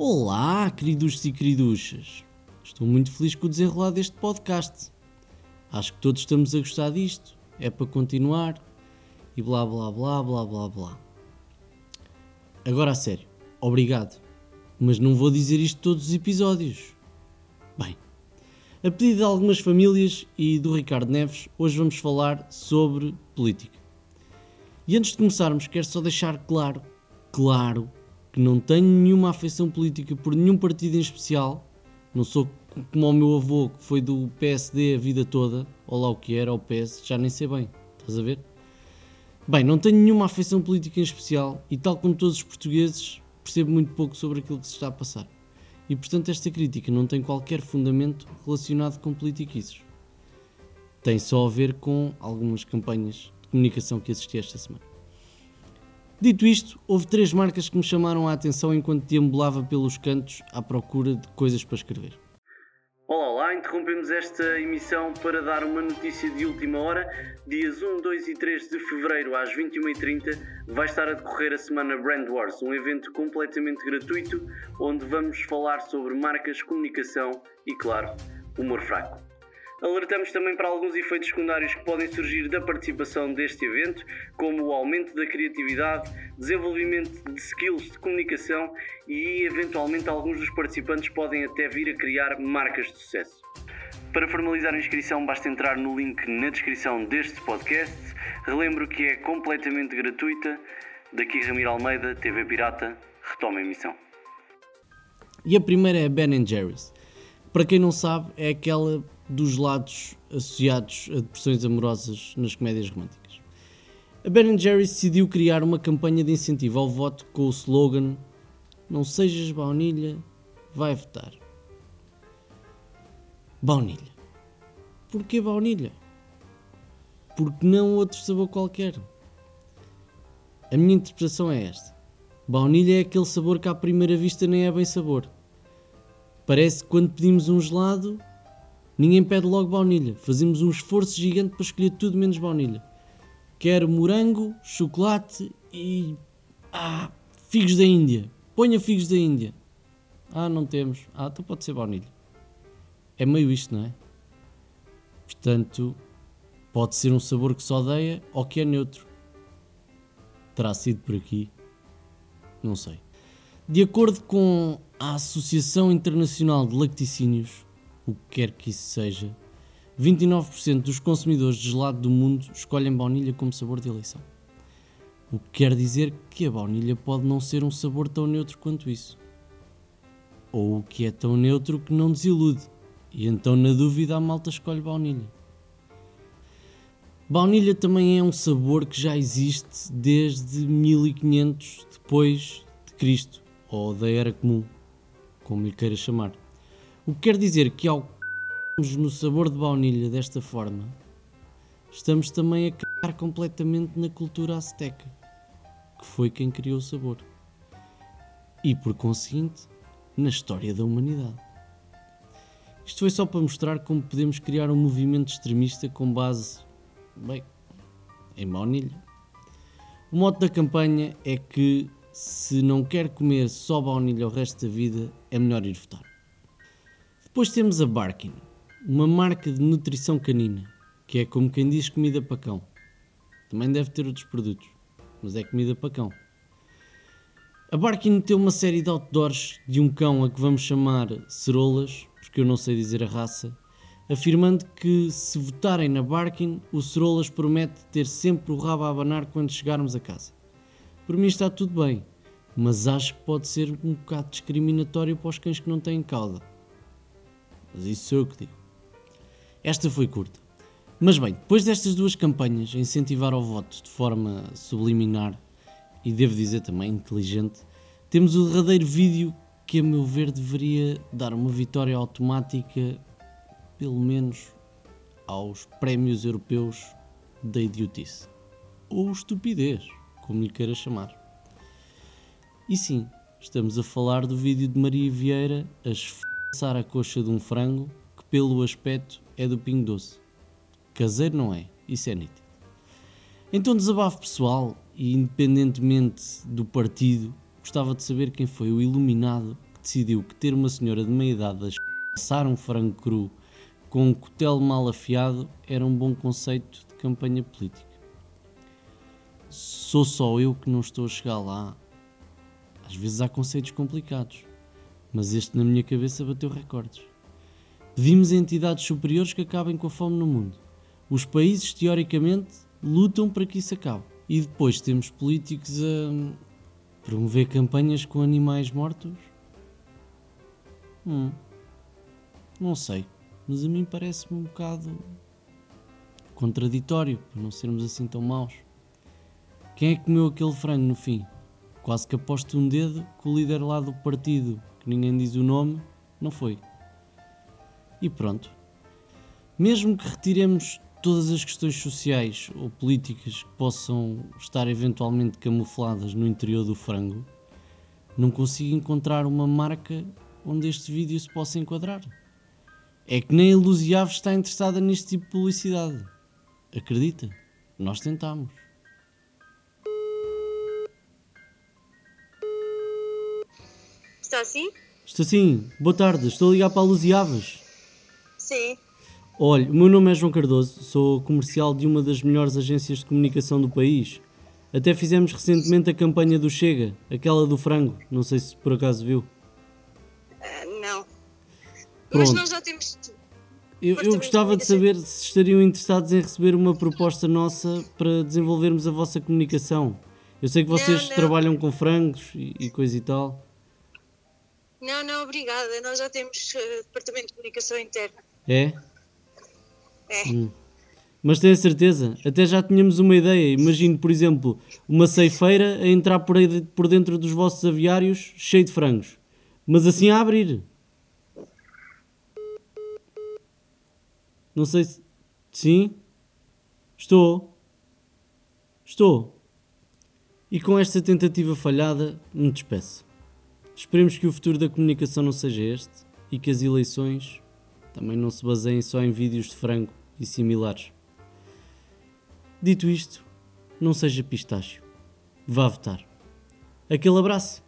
Olá, queridos e queriduchas. Estou muito feliz com o desenrolar deste podcast. Acho que todos estamos a gostar disto. É para continuar. E blá blá blá blá blá blá. Agora a sério, obrigado. Mas não vou dizer isto todos os episódios. Bem, a pedido de algumas famílias e do Ricardo Neves, hoje vamos falar sobre política. E antes de começarmos, quero só deixar claro, claro, que não tenho nenhuma afeição política por nenhum partido em especial. Não sou como o meu avô, que foi do PSD a vida toda, ou lá o que era, o PS, já nem sei bem. Estás a ver? Bem, não tenho nenhuma afeição política em especial e, tal como todos os portugueses, percebo muito pouco sobre aquilo que se está a passar e portanto esta crítica não tem qualquer fundamento relacionado com politiquices. Tem só a ver com algumas campanhas de comunicação que assisti esta semana. Dito isto, houve três marcas que me chamaram a atenção enquanto deambulava pelos cantos à procura de coisas para escrever. Olá, interrompemos esta emissão para dar uma notícia de última hora. Dias 1, 2 e 3 de fevereiro às 21h30 vai estar a decorrer a semana Brand Wars, um evento completamente gratuito onde vamos falar sobre marcas, comunicação e, claro, humor fraco. Alertamos também para alguns efeitos secundários que podem surgir da participação deste evento, como o aumento da criatividade, desenvolvimento de skills de comunicação e, eventualmente, alguns dos participantes podem até vir a criar marcas de sucesso. Para formalizar a inscrição, basta entrar no link na descrição deste podcast. Relembro que é completamente gratuita. Daqui Ramiro Almeida, TV Pirata, retoma a emissão. E a primeira é Ben Jerry's. Para quem não sabe, é aquela dos lados associados a depressões amorosas nas comédias românticas. A Ben Jerry's decidiu criar uma campanha de incentivo ao voto com o slogan Não sejas baunilha, vai votar. Baunilha. Porquê baunilha? Porque não outro sabor qualquer. A minha interpretação é esta. Baunilha é aquele sabor que à primeira vista nem é bem sabor. Parece que quando pedimos um gelado, ninguém pede logo baunilha. Fazemos um esforço gigante para escolher tudo menos baunilha. Quero morango, chocolate e. Ah, figos da Índia. Ponha figos da Índia. Ah, não temos. Ah, então pode ser baunilha. É meio isto, não é? Portanto, pode ser um sabor que se odeia ou que é neutro. Terá sido por aqui? Não sei. De acordo com a Associação Internacional de Lacticínios, o que quer que isso seja, 29% dos consumidores de gelado do mundo escolhem baunilha como sabor de eleição. O que quer dizer que a baunilha pode não ser um sabor tão neutro quanto isso. Ou que é tão neutro que não desilude. E então, na dúvida, a malta escolhe baunilha. Baunilha também é um sabor que já existe desde 1500 depois de Cristo, ou da Era Comum, como lhe queira chamar. O que quer dizer que ao no sabor de baunilha desta forma, estamos também a cagar completamente na cultura azteca, que foi quem criou o sabor. E por conseguinte, na história da humanidade. Isto foi só para mostrar como podemos criar um movimento extremista com base, bem, em baunilha. O mote da campanha é que se não quer comer só baunilha o resto da vida, é melhor ir votar. Depois temos a Barkin, uma marca de nutrição canina, que é como quem diz comida para cão. Também deve ter outros produtos, mas é comida para cão. A Barkin tem uma série de outdoors de um cão a que vamos chamar Cerolas, porque eu não sei dizer a raça, afirmando que se votarem na Barkin, o Cerolas promete ter sempre o rabo a abanar quando chegarmos a casa. Por mim está tudo bem, mas acho que pode ser um bocado discriminatório para os cães que não têm cauda. Mas isso sou eu que digo. Esta foi curta. Mas bem, depois destas duas campanhas, incentivar ao voto de forma subliminar e devo dizer também inteligente, temos o derradeiro vídeo que, a meu ver, deveria dar uma vitória automática, pelo menos aos prémios europeus da idiotice. Ou estupidez, como lhe queira chamar. E sim, estamos a falar do vídeo de Maria Vieira a esfaçar a coxa de um frango que, pelo aspecto, é do Pingo Doce. Caseiro não é, isso é nítido. Então, desabafo pessoal, e independentemente do partido, gostava de saber quem foi o iluminado que decidiu que ter uma senhora de meia idade a assar um frango cru com um cutelo mal afiado era um bom conceito de campanha política. Sou só eu que não estou a chegar lá. Às vezes há conceitos complicados, mas este na minha cabeça bateu recordes. Pedimos a entidades superiores que acabem com a fome no mundo. Os países, teoricamente, lutam para que isso acabe. E depois temos políticos a promover campanhas com animais mortos? Hum, não sei, mas a mim parece-me um bocado contraditório, para não sermos assim tão maus. Quem é que comeu aquele frango no fim? Quase que aposto um dedo que o líder lá do partido, que ninguém diz o nome, não foi. E pronto. Mesmo que retiremos todas as questões sociais ou políticas que possam estar eventualmente camufladas no interior do frango, não consigo encontrar uma marca onde este vídeo se possa enquadrar. É que nem a Luziave está interessada neste tipo de publicidade. Acredita? Nós tentamos. Está assim? Estou sim. Boa tarde. Estou a ligar para a Luziaves. Sim. Olha, o meu nome é João Cardoso, sou comercial de uma das melhores agências de comunicação do país. Até fizemos recentemente a campanha do Chega, aquela do frango, não sei se por acaso viu. Ah, não. Mas Pronto. nós já temos. Eu, eu gostava de saber se estariam interessados em receber uma proposta nossa para desenvolvermos a vossa comunicação. Eu sei que vocês Não, não. trabalham com frangos e, e coisa e tal. Não, não, obrigada. Nós já temos eh, departamento de comunicação interna. É? É. Mas tenho certeza, até já tínhamos uma ideia. Imagino, por exemplo, uma ceifeira a entrar por, aí por dentro dos vossos aviários cheio de frangos. Mas assim a abrir. Não sei se. Sim? Estou. Estou. E com esta tentativa falhada, me despeço. Esperemos que o futuro da comunicação não seja este e que as eleições também não se baseiem só em vídeos de frango e similares. Dito isto, não seja pistácio. Vá votar. Aquele abraço.